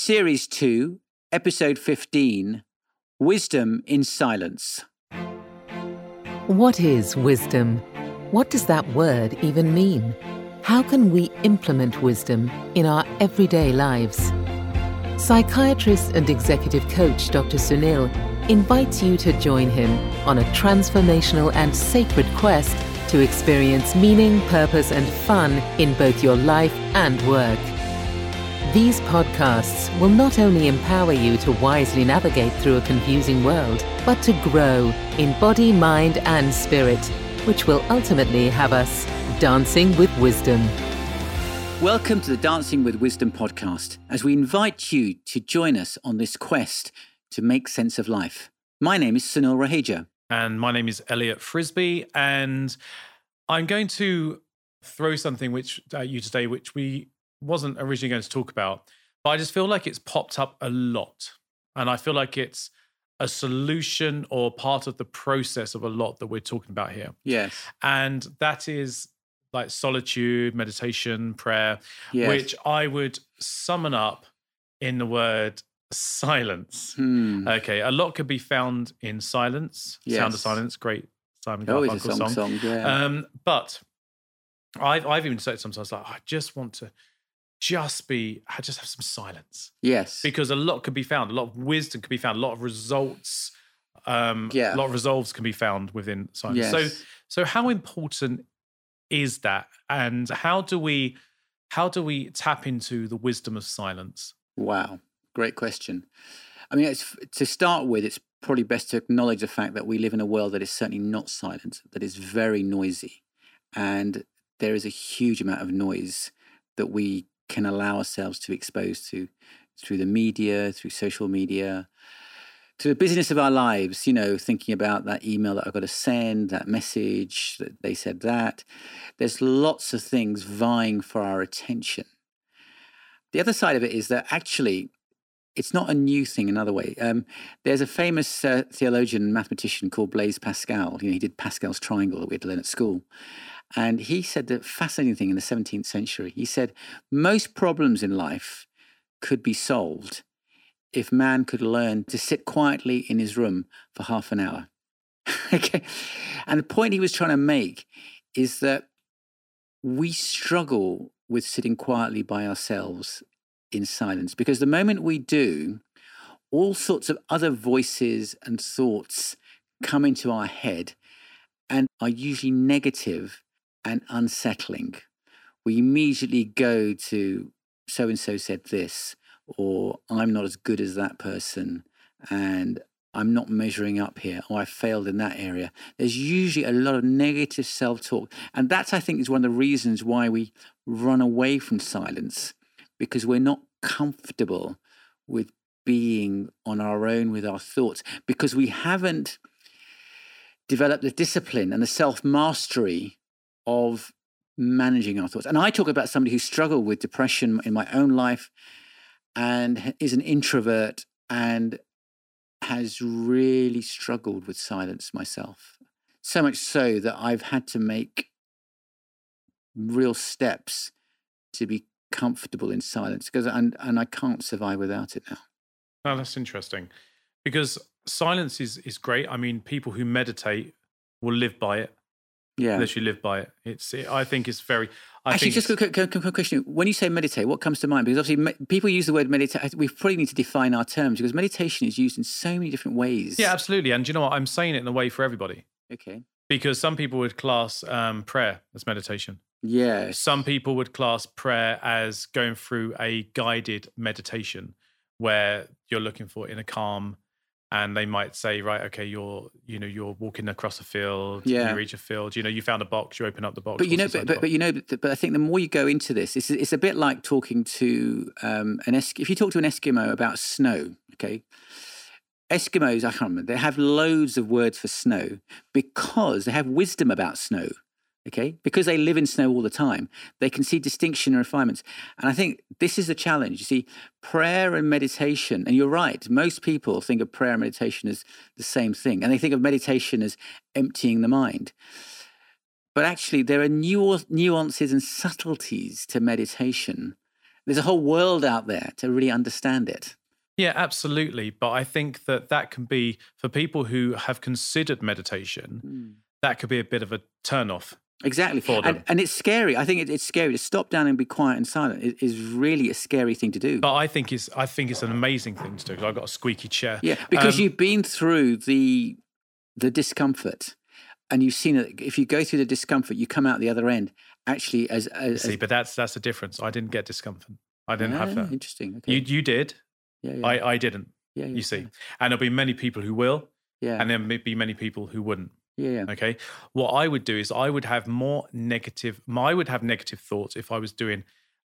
Series 2, Episode 15 Wisdom in Silence. What is wisdom? What does that word even mean? How can we implement wisdom in our everyday lives? Psychiatrist and executive coach Dr. Sunil invites you to join him on a transformational and sacred quest to experience meaning, purpose, and fun in both your life and work. These podcasts will not only empower you to wisely navigate through a confusing world, but to grow in body, mind, and spirit, which will ultimately have us dancing with wisdom. Welcome to the Dancing with Wisdom podcast as we invite you to join us on this quest to make sense of life. My name is Sunil Raheja. And my name is Elliot Frisby. And I'm going to throw something which uh, you today, which we wasn't originally going to talk about, but I just feel like it's popped up a lot. And I feel like it's a solution or part of the process of a lot that we're talking about here. Yes. And that is like solitude, meditation, prayer, Yes. which I would summon up in the word silence. Hmm. Okay, a lot could be found in silence. Sound of Silence, great Simon Oh, Garfunkel song, song. song, yeah. Um, but I've I've even said sometimes like I just want to just be I just have some silence yes. because a lot could be found, a lot of wisdom could be found, a lot of results, um, Yeah. a lot of resolves can be found within silence. yes. So so how important is that, and how do we how do we tap into the wisdom of silence? Wow, great question. I mean, it's, to start with, it's probably best to acknowledge the fact that we live in a world that is certainly not silent, that is very noisy. And there is a huge amount of noise that we can allow ourselves to be exposed to through the media, through social media, to the business of our lives, you know, thinking about that email that I've got to send, that message, that they said that. There's lots of things vying for our attention. The other side of it is that actually it's not a new thing another way. Um, there's a famous uh, theologian and mathematician called Blaise Pascal. You know, he did Pascal's triangle that we had to learn at school. And he said the fascinating thing in the 17th century. He said, most problems in life could be solved if man could learn to sit quietly in his room for half an hour. okay. And the point he was trying to make is that we struggle with sitting quietly by ourselves in silence because the moment we do, all sorts of other voices and thoughts come into our head and are usually negative and unsettling. We immediately go to so and so said this, or I'm not as good as that person, and I'm not measuring up here, or I failed in that area. There's usually a lot of negative self talk. And that's, I think, is one of the reasons why we run away from silence because we're not comfortable with being on our own with our thoughts because we haven't developed the discipline and the self mastery of managing our thoughts. And I talk about somebody who struggled with depression in my own life and is an introvert and has really struggled with silence myself. So much so that I've had to make real steps to be comfortable in silence because and, and I can't survive without it now. Oh, that's interesting. Because silence is is great. I mean, people who meditate will live by it. Yeah. Literally live by it. It's. It, I think it's very. I Actually, just a quick, quick, quick question. When you say meditate, what comes to mind? Because obviously, me- people use the word meditate. We probably need to define our terms because meditation is used in so many different ways. yeah, absolutely. And you know what? I'm saying it in a way for everybody Okay. because some people would class um, prayer as meditation. yeah Some people would class prayer as going through a guided meditation where you're looking for inner calm and they might say right okay you're you know you're walking across a field Yeah. you reach a field you know you found a box you open up the box But you know, but, but, but you know, but, but I think the more you go into this, it's, it's a bit like talking to um, an Eskimo. If you talk to an Eskimo about snow, okay, Eskimos, I can't remember, they have loads of words for snow because they have wisdom about snow. Okay, because they live in snow all the time, they can see distinction and refinements. And I think this is the challenge. You see, prayer and meditation, and you're right, most people think of prayer and meditation as the same thing, and they think of meditation as emptying the mind. But actually, there are nuance- nuances and subtleties to meditation there's a whole world out there to really understand it. Yeah, absolutely. But I think that that can be for people who have considered meditation. Mm. That could be a bit of a turn off. Exactly. For them. And, and it's scary. I think it, it's scary to stop down and be quiet and silent. It is really a scary thing to do. But I think it's I think it's an amazing thing to do because I've got a squeaky chair. yeah, because Um, you've been through the the discomfort, and you've seen it. If you go through the discomfort, you come out the other end actually as, as, See, as but that's that's the difference. I didn't get discomfort. I didn't have Ah, that. Interesting. Okay. You you did. yeah, yeah, I I didn't. yeah, yeah, You see, and there'll be many people who will, Yeah. and there may be many people who wouldn't. Yeah. Okay. What I would do is I would have more negative. I would have negative thoughts if I was doing.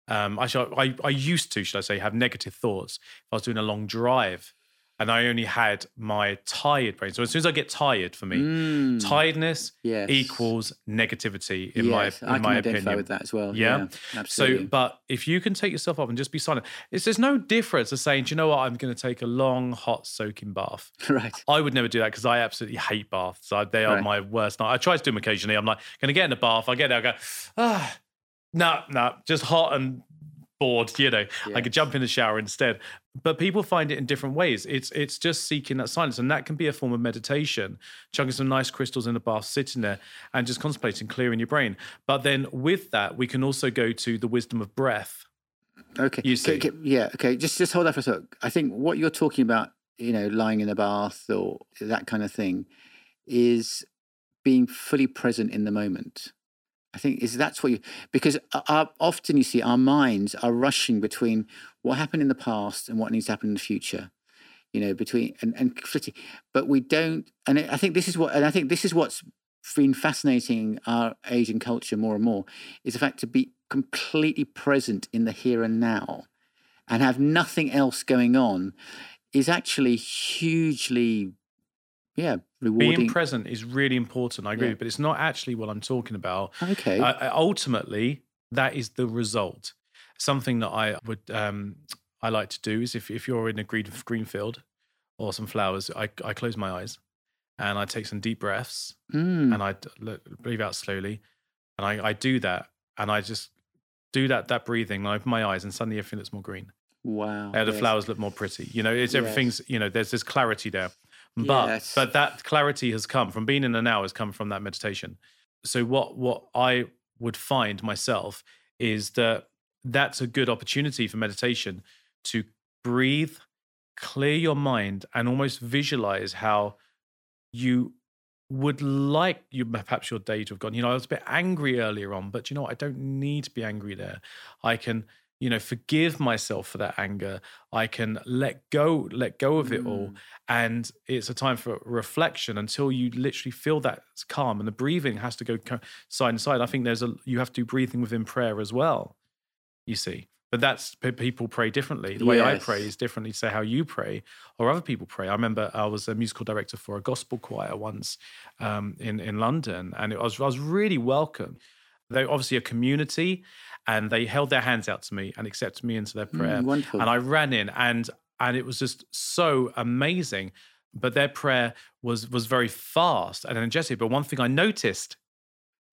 Um, I should. I, I used to, should I say, have negative thoughts if I was doing a long drive, and I only had my tired brain. So as soon as I get tired, for me, Mm, tiredness yes. equals negativity in yes, my I in can my opinion. with that as well. Yeah. Yeah. Absolutely. So, but if you can take yourself up and just be silent, it's there's no difference to saying, do you know what, I'm going to take a long, hot, soaking bath. right. I would never do that because I absolutely hate baths. I, they are Right. my worst night. I try to do them occasionally. I'm like, going to get in a bath. I get there, I go, ah, no, no, just hot and bored. You know, I could jump in the shower instead. But people find it in different ways. It's it's just seeking that silence, and that can be a form of meditation. Chugging some nice crystals in the bath, sitting there, and just contemplating, clearing your brain. But then with that, we can also go to the wisdom of breath. Okay. You see. okay, yeah. Okay. Just just hold that for a sec. I think what you're talking about, you know, lying in a bath or that kind of thing, is being fully present in the moment. I think is that's what you because uh, uh, often you see our minds are rushing between what happened in the past and what needs to happen in the future. You know, between and and flitting, but we don't. And I think this is what, and I think this is what's been fascinating our Asian culture more and more is the fact to be completely present in the here and now and have nothing else going on is actually hugely yeah rewarding Being present is really important. I agree, Yeah. but it's not actually what I'm talking about. okay I- ultimately, that is the result. Something that I would um, I like to do is if if you're in a green green field or some flowers, I I close my eyes and I take some deep breaths Mm, and I breathe out slowly, and I I do that and I just do that that breathing. And I open my eyes and suddenly everything looks more green. wow Uh, the yes. flowers look more pretty. You know, it's Yes. everything's you know there's this clarity there, but Yes. but that clarity has come from being in the now has come from that meditation. So what what I would find myself is that that's a good opportunity for meditation to breathe, clear your mind, and almost visualize how you would like you perhaps your day to have gone. You know, I was a bit angry earlier on, but you know what? I don't need to be angry there. I can, you know, forgive myself for that anger. I can let go, let go of it all. Mm. And it's a time for reflection until you literally feel that calm. And the breathing has to go side and side. I think there's a you have to do breathing within prayer as well. You see. But that's people pray differently. The way I pray is differently to say how you pray or other people pray. I remember I was a musical director for a gospel choir once um, in in London, and it was I was really welcome. They obviously a community, and they held their hands out to me and accepted me into their prayer. Mm, wonderful And I ran in, and and it was just so amazing. But their prayer was was very fast and energetic. But one thing I noticed,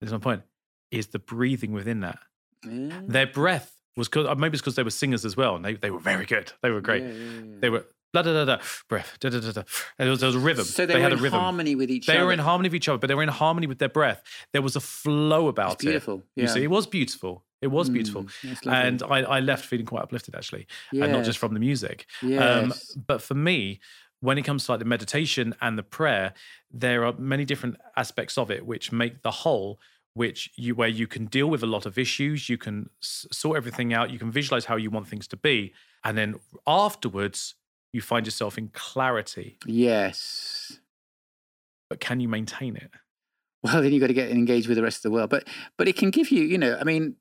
this is my point, is the breathing within that. Yeah. Their breath was because maybe it's because they were singers as well, and they, they were very good. They were great. Yeah, yeah, yeah. They were blah da da da breath da da da da. And there was, there was a rhythm. so they, they were had in a rhythm. harmony with each They other were in harmony with each other, but they were in harmony with their breath. There was a flow about it's beautiful it. You yeah. see, it was beautiful. It was beautiful. Mm. And I, I left feeling quite uplifted actually, and not just from the music. Um, but for me, when it comes to like the meditation and the prayer, there are many different aspects of it which make the whole, which you where you can deal with a lot of issues, you can sort everything out, you can visualize how you want things to be, and then afterwards you find yourself in clarity. yes But can you maintain it? Well then you've got to get engaged with the rest of the world but but it can give you you know i mean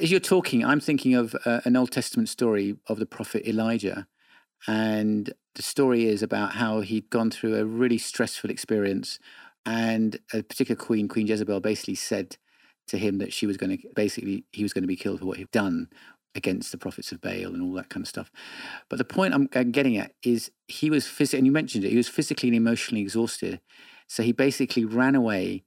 as you're talking i'm thinking of uh, an old testament story of the prophet elijah and the story is about how he'd gone through a really stressful experience and a particular queen queen jezebel basically said to him that she was going to basically he was going to be killed for what he'd done against the prophets of Baal and all that kind of stuff. But the point I'm, getting at is he was physically, and you mentioned it, he was physically and emotionally exhausted. So he basically ran away,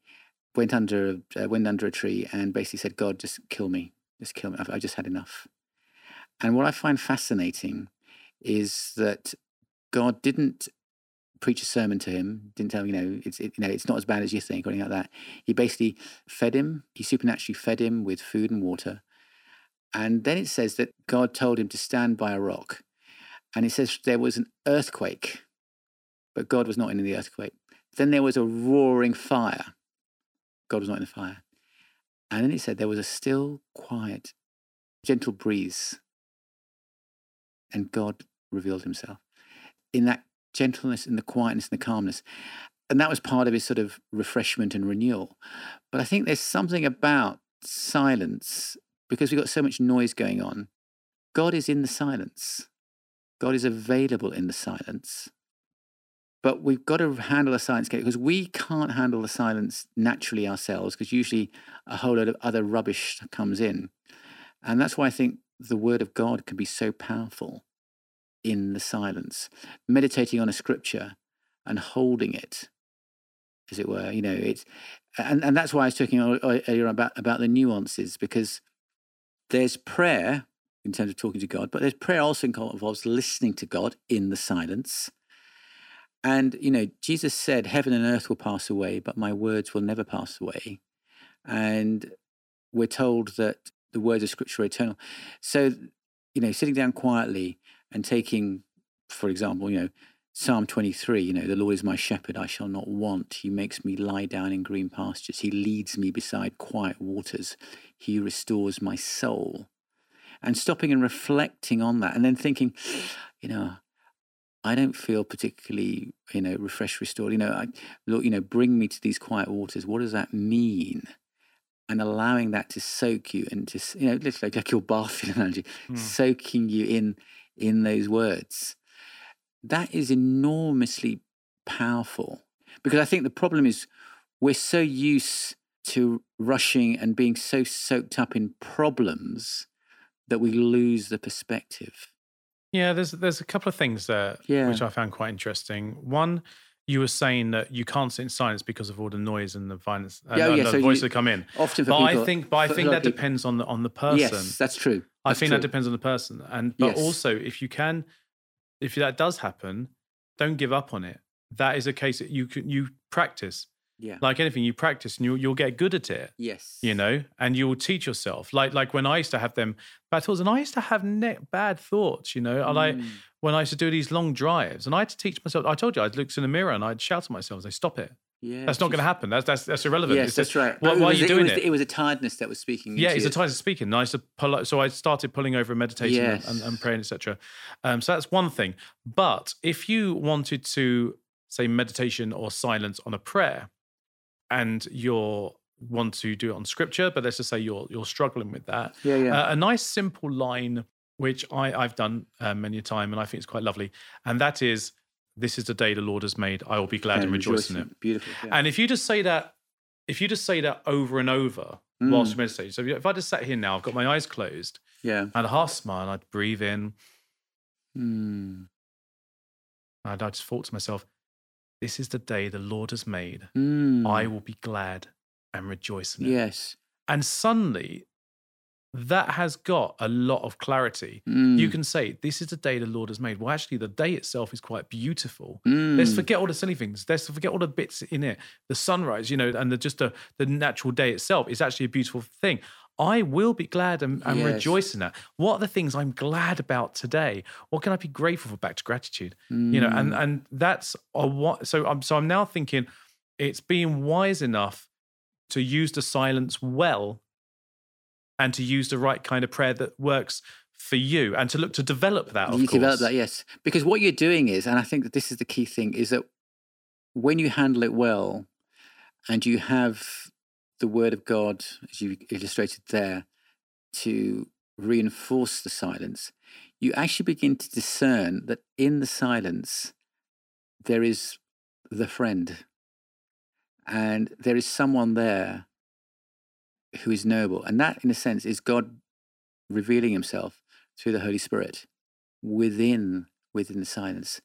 went under, uh, went under a tree, and basically said, "God, just kill me, just kill me. I've, I've just had enough." And what I find fascinating is that God didn't preach a sermon to him, didn't tell him, you know, it's it, you know, it's not as bad as you think or anything like that. He basically fed him, he supernaturally fed him with food and water. And then it says that God told him to stand by a rock. And it says there was an earthquake, but God was not in the earthquake. Then there was a roaring fire. God was not in the fire. And then it said there was a still, quiet, gentle breeze. And God revealed himself. In that gentleness, in the quietness, and the calmness. And that was part of his sort of refreshment and renewal. But I think there's something about silence, because we've got so much noise going on. God is in the silence, God is available in the silence. But we've got to handle the silence because we can't handle the silence naturally ourselves, because usually a whole lot of other rubbish comes in. And that's why I think the word of God can be so powerful in the silence, meditating on a scripture and holding it, as it were. You know, it's and, and that's why I was talking earlier about about the nuances because there's prayer in terms of talking to God, but there's prayer also involves listening to God in the silence. And you know, Jesus said, "Heaven and earth will pass away, but my words will never pass away." And we're told that the words of Scripture are eternal. So, you know, sitting down quietly and taking, for example, you know, Psalm 23, you know, the Lord is my shepherd, I shall not want. He makes me lie down in green pastures. He leads me beside quiet waters. He restores my soul. And stopping and reflecting on that and then thinking, you know, I don't feel particularly, you know, refreshed, restored. You know, I, look, you know, bring me to these quiet waters. What does that mean? And allowing that to soak you and to, you know, literally like your bathing analogy, mm. soaking you in in those words, that is enormously powerful. Because I think the problem is we're so used to rushing and being so soaked up in problems that we lose the perspective. Yeah, there's there's a couple of things there yeah. which I found quite interesting. One, you were saying that you can't sit in silence because of all the noise and the violence and, yeah, yeah, the so voices that come in. Often, but people, I think, but I think that people. depends on the on the person. Yes, that's true. I think true. that depends on the person, and but yes. also if you can, if that does happen, don't give up on it. That is a case that you can you practice. Yeah. Like anything, you practice and you'll, you'll get good at it. Yes. You know, and you'll teach yourself. Like like when I used to have them thoughts, and I used to have ne- bad thoughts. You know, mm. I when I used to do these long drives, and I had to teach myself. I told you I'd look in the mirror and I'd shout to myself, and "Say, stop it." Yeah, that's not going to happen. That's that's that's irrelevant. Yes, that's right. Why, why are you doing it, was, it? It was a tiredness that was speaking. Yeah, it's a tiredness speaking. And I used to pull. So I started pulling over and meditating yes. and, and, praying, etc. Um, so that's one thing. But if you wanted to say meditation or silence on a prayer, and you're want to do it on scripture, but let's just say you're you're struggling with that. Yeah, yeah. Uh, a nice simple line which I I've done uh, many a time, and I think it's quite lovely, and that is this is the day the Lord has made. I will be glad and rejoice in it. Beautiful. Yeah. And if you just say that, if you just say that over and over mm. whilst you meditate, so if I just sat here now, I've got my eyes closed, yeah, and a half smile, and I'd breathe in, mm. and I just thought to myself, "This is the day the Lord has made. Mm. I will be glad and rejoice in it." Yes. And suddenly that has got a lot of clarity. Mm. You can say, This is the day the Lord has made. Well, actually, the day itself is quite beautiful. Mm. Let's forget all the silly things. Let's forget all the bits in it. The sunrise, you know, and the, just the, the natural day itself is actually a beautiful thing. I will be glad and, and yes. rejoice in that. What are the things I'm glad about today? What can I be grateful for? Back to gratitude, mm. you know, and Mm. and that's a what. So I'm so I'm now thinking it's being wise enough to use the silence well and to use the right kind of prayer that works for you and to look to develop that. you course. develop that, yes. Because what you're doing is, and I think that this is the key thing, is that when you handle it well and you have the word of God, as you illustrated there, to reinforce the silence, you actually begin to discern that in the silence there is the friend and there is someone there who is noble. And that, in a sense, is God revealing himself through the Holy Spirit within within the silence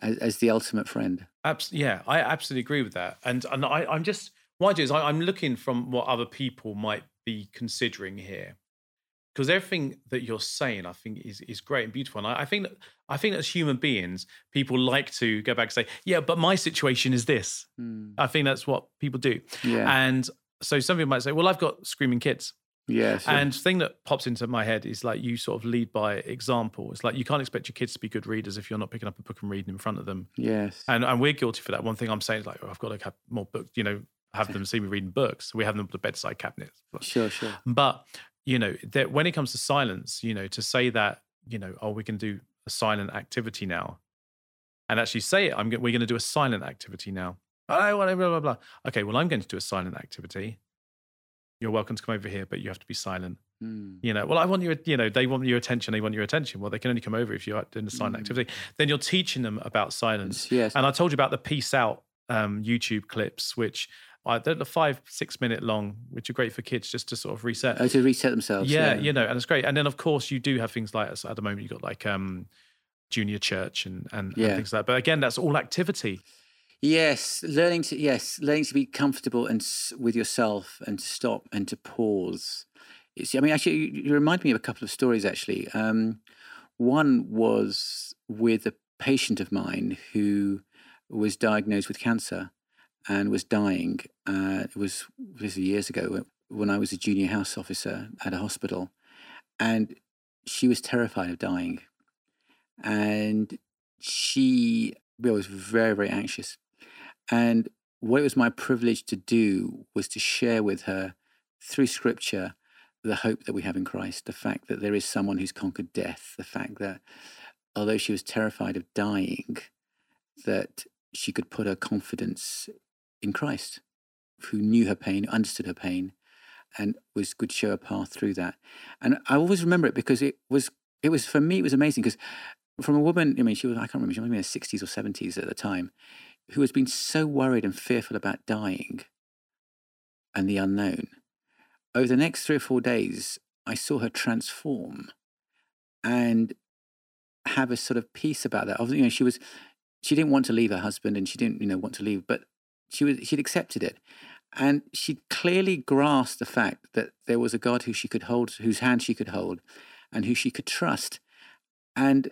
as, as the ultimate friend. Abs- yeah, I absolutely agree with that. And and I, I'm just what I do is I, I'm looking from what other people might be considering here. because everything that you're saying, I think, is is great and beautiful. And I, I think that I think as human beings, people like to go back and say, "Yeah, but my situation is this." Mm. I think that's what people do. Yeah. And so some people might say, "Well, I've got screaming kids." yes. And the thing that pops into my head is like you sort of lead by example. It's like you can't expect your kids to be good readers if you're not picking up a book and reading in front of them. yes. And and we're guilty for that. One thing I'm saying is like, oh, I've got to have more books. You know, have them see me reading books. We have them at the bedside cabinets. sure. Sure. But you know, that when it comes to silence, you know, to say that, you know, oh, we can do a silent activity now, and actually say it, I'm we're going to do a silent activity now. Oh, blah, blah, blah, blah. Okay, well, I'm going to do a silent activity. You're welcome to come over here, but you have to be silent. Mm. You know, well, I want your, you know, they want your attention. They want your attention. Well, they can only come over if you're doing a silent Mm. activity. Then you're teaching them about silence. Yes. And I told you about the Peace Out um, YouTube clips, which I, they're the five, six minute long, which are great for kids just to sort of reset. Oh, to reset themselves. yeah, you know, and it's great. And then, of course, you do have things like at the moment, you've got like um, junior church and, and, and things like that. But again, that's all activity. Yes, learning to yes, learning to be comfortable and with yourself and to stop and to pause. It's, I mean, actually, you, you remind me of a couple of stories. Actually, um, one was with a patient of mine who was diagnosed with cancer and was dying. Uh, it was this was years ago when I was a junior house officer at a hospital, and she was terrified of dying, and she was very very anxious. And what it was my privilege to do was to share with her through scripture the hope that we have in Christ, the fact that there is someone who's conquered death, the fact that although she was terrified of dying, that she could put her confidence in Christ, who knew her pain, understood her pain, and was could show a path through that. And I always remember it because it was it was for me it was amazing because from a woman, I mean, she was I can't remember, she might have been in her sixties or seventies at the time, who has been so worried and fearful about dying and the unknown. Over the next three or four days, I saw her transform and have a sort of peace about that. You know, she was she didn't want to leave her husband and she didn't, you know, want to leave, but she was she'd accepted it. And she clearly grasped the fact that there was a God who she could hold, whose hand she could hold, and who she could trust. And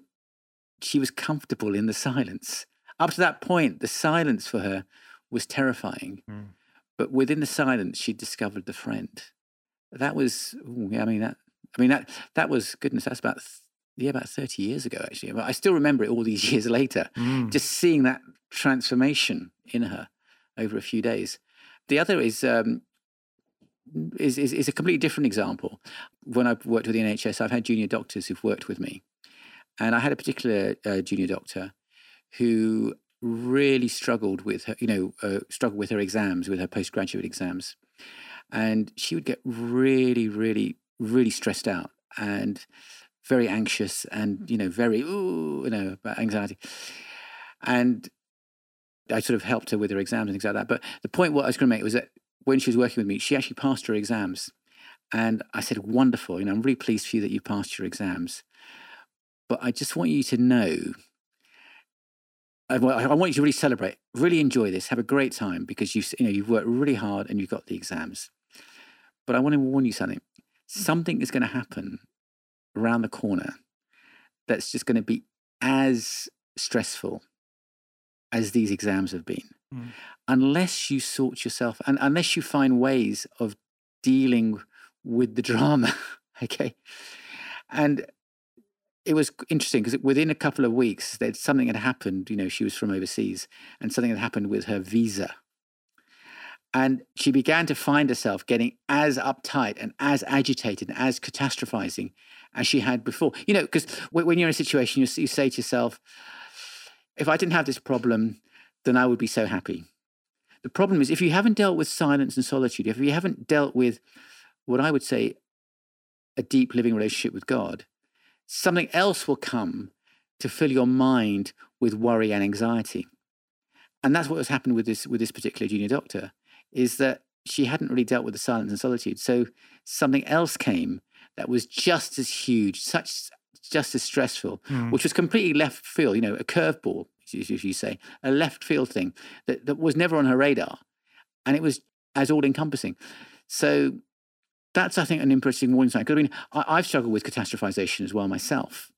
she was comfortable in the silence. Up to that point, the silence for her was terrifying. Mm. But within the silence, she discovered the friend. That was, ooh, yeah, I mean that. I mean that. That was goodness. That's about th- yeah, about thirty years ago actually. But I still remember it all these years later. Mm. Just seeing that transformation in her over a few days. The other is um, is, is is a completely different example. When I've worked with the NHS, I've had junior doctors who've worked with me, and I had a particular uh, junior doctor who really struggled with her, you know, uh, struggled with her exams, with her postgraduate exams, and she would get really, really, really stressed out and very anxious, and you know, very ooh, you know, about anxiety, and I sort of helped her with her exams and things like that. But the point what I was going to make was that when she was working with me, she actually passed her exams. And I said, wonderful, you know, I'm really pleased for you that you passed your exams. But I just want you to know, I, I want you to really celebrate, really enjoy this, have a great time because you, you know, you've worked really hard and you've got the exams. But I want to warn you something. Something is going to happen around the corner that's just going to be as stressful as these exams have been. Mm. Unless you sort yourself and unless you find ways of dealing with the drama. okay. And it was interesting because within a couple of weeks, that something had happened. You know, she was from overseas, and something had happened with her visa. And she began to find herself getting as uptight and as agitated and as catastrophizing as she had before. You know, because when you're in a situation, you, you say to yourself, if I didn't have this problem, then I would be so happy. The problem is if you haven't dealt with silence and solitude, if you haven't dealt with what I would say a deep living relationship with God, something else will come to fill your mind with worry and anxiety. And that's what has happened with this with this particular junior doctor, is that she hadn't really dealt with the silence and solitude. So something else came that was just as huge, such just as stressful, Mm. which was completely left field, you know, a curveball, as you- as you say, a left field thing that, that was never on her radar. And it was as all encompassing. So that's I think an interesting warning sign. Because I mean, I, I've struggled with catastrophization as well myself,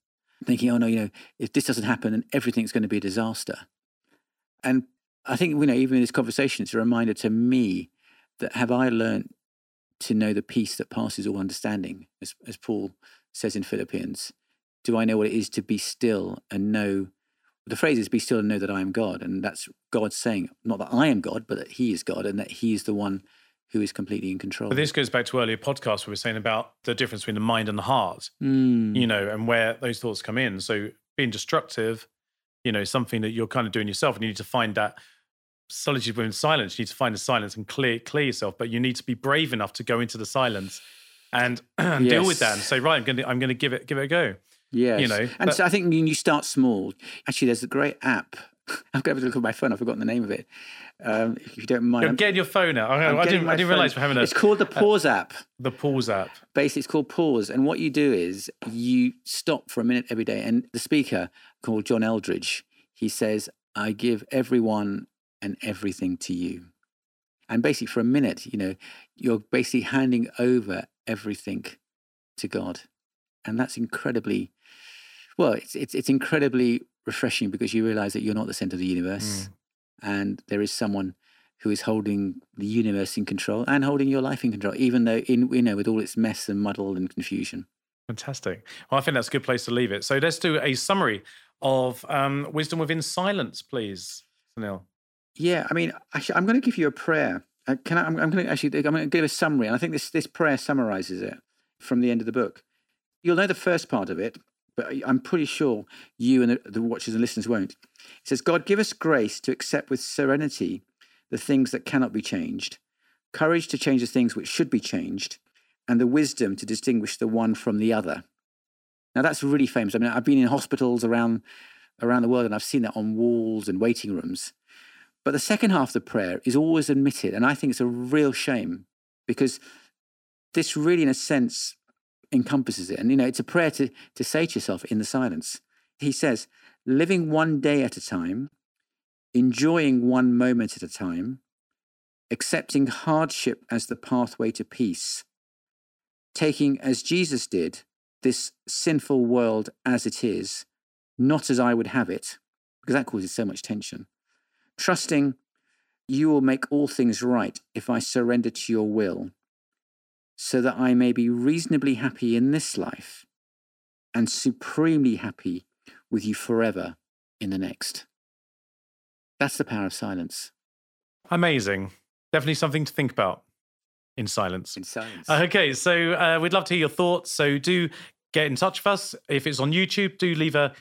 thinking, oh no, you know, if this doesn't happen, then everything's going to be a disaster. And I think you know, even in this conversation, it's a reminder to me that have I learned to know the peace that passes all understanding, as, as Paul says in Philippians. Do I know what it is to be still and know? The phrase is "be still and know that I am God," and that's God saying not that I am God, but that He is God, and that He is the one who is completely in control. But this goes back to earlier podcasts where we were saying about the difference between the mind and the heart, Mm. you know, and where those thoughts come in. So being destructive, you know, is something that you're kind of doing yourself, and you need to find that solitude within silence. You need to find the silence and clear clear yourself, but you need to be brave enough to go into the silence and deal with that and say, right, I'm going to I'm going to give it give it a go. Yes. You know, and but- so I think when you start small. Actually, there's a great app. I'm going to look at my phone. I've forgotten the name of it. Um, if you don't mind, I'm- getting your phone out. I, I didn't I didn't realize we're having a, It's called the Pause app. the pause app. Basically, it's called Pause. And what you do is you stop for a minute every day. And the speaker, called John Eldredge, he says, I give everyone and everything to you. And basically, for a minute, you know, you're basically handing over everything to God. And that's incredibly, well, it's, it's, it's incredibly refreshing because you realize that you're not the center of the universe. And there is someone who is holding the universe in control and holding your life in control, even though in you know with all its mess and muddle and confusion. Fantastic. Well, I think that's a good place to leave it. So let's do a summary of um, wisdom within silence, please, Sunil. Yeah, I mean, actually, I'm going to give you a prayer. Uh, can I? I'm, I'm going to actually. I'm going to give a summary, and I think this this prayer summarizes it from the end of the book. You'll know the first part of it, but I'm pretty sure you and the, the watchers and listeners won't. It says, "God, give us grace to accept with serenity the things that cannot be changed, courage to change the things which should be changed, and the wisdom to distinguish the one from the other." Now that's really famous. I mean, I've been in hospitals around around the world, and I've seen that on walls and waiting rooms. But the second half of the prayer is always admitted, and I think it's a real shame because this really, in a sense, encompasses it. And you know, it's a prayer to to say to yourself in the silence. He says, "Living one day at a time, enjoying one moment at a time, accepting hardship as the pathway to peace, taking as Jesus did this sinful world as it is, not as I would have it, because that causes so much tension." trusting you will make all things right if I surrender to your will, so that I may be reasonably happy in this life and supremely happy with you forever in the next. That's the power of silence. Amazing. Definitely something to think about in silence. In silence. Okay, so uh, we'd love to hear your thoughts. So do get in touch with us. If it's on YouTube, do leave a,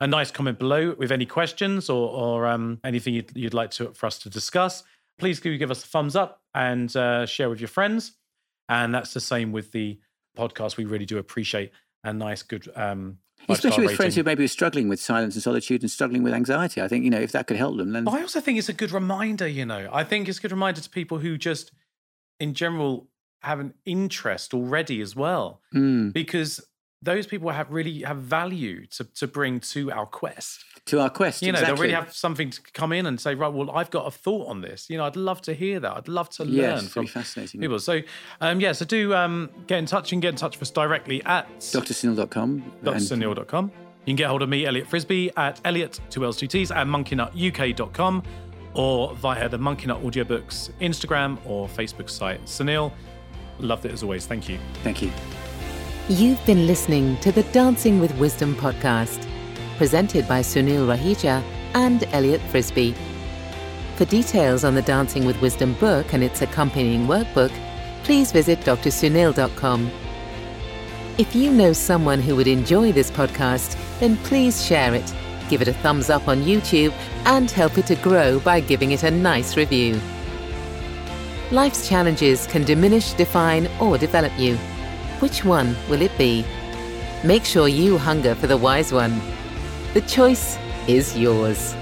a nice comment below with any questions or, or um, anything you'd, you'd like to, for us to discuss. Please do give us a thumbs up and uh, share with your friends. And that's the same with the podcast. We really do appreciate a nice, good um, Especially with friends who maybe are struggling with silence and solitude and struggling with anxiety. I think, you know, if that could help them, then But I also think it's a good reminder, you know. I think it's a good reminder to people who just, in general, have an interest already as well. Mm, because those people have really have value to, to bring to our quest. to our quest. You know, exactly. they'll really have something to come in and say, right, well, I've got a thought on this. You know, I'd love to hear that. I'd love to learn from really fascinating. people. So, um, yeah, so do um, get in touch and get in touch with us directly at drsunil.com. drsunil.com. You can get hold of me, Elliot Frisby, at Elliot, two L's, two T's, at monkeynut.uk.com or via the Monkey Nut Audiobooks Instagram or Facebook site. Sunil, loved it as always. Thank you. Thank you. You've been listening to the Dancing with Wisdom podcast, presented by Sunil Raheja and Elliot Frisby. For details on the Dancing with Wisdom book and its accompanying workbook, please visit drsunil.com. If you know someone who would enjoy this podcast, then please share it, give it a thumbs up on YouTube, and help it to grow by giving it a nice review. Life's challenges can diminish, define, or develop you. Which one will it be? Make sure you hunger for the wise one. The choice is yours.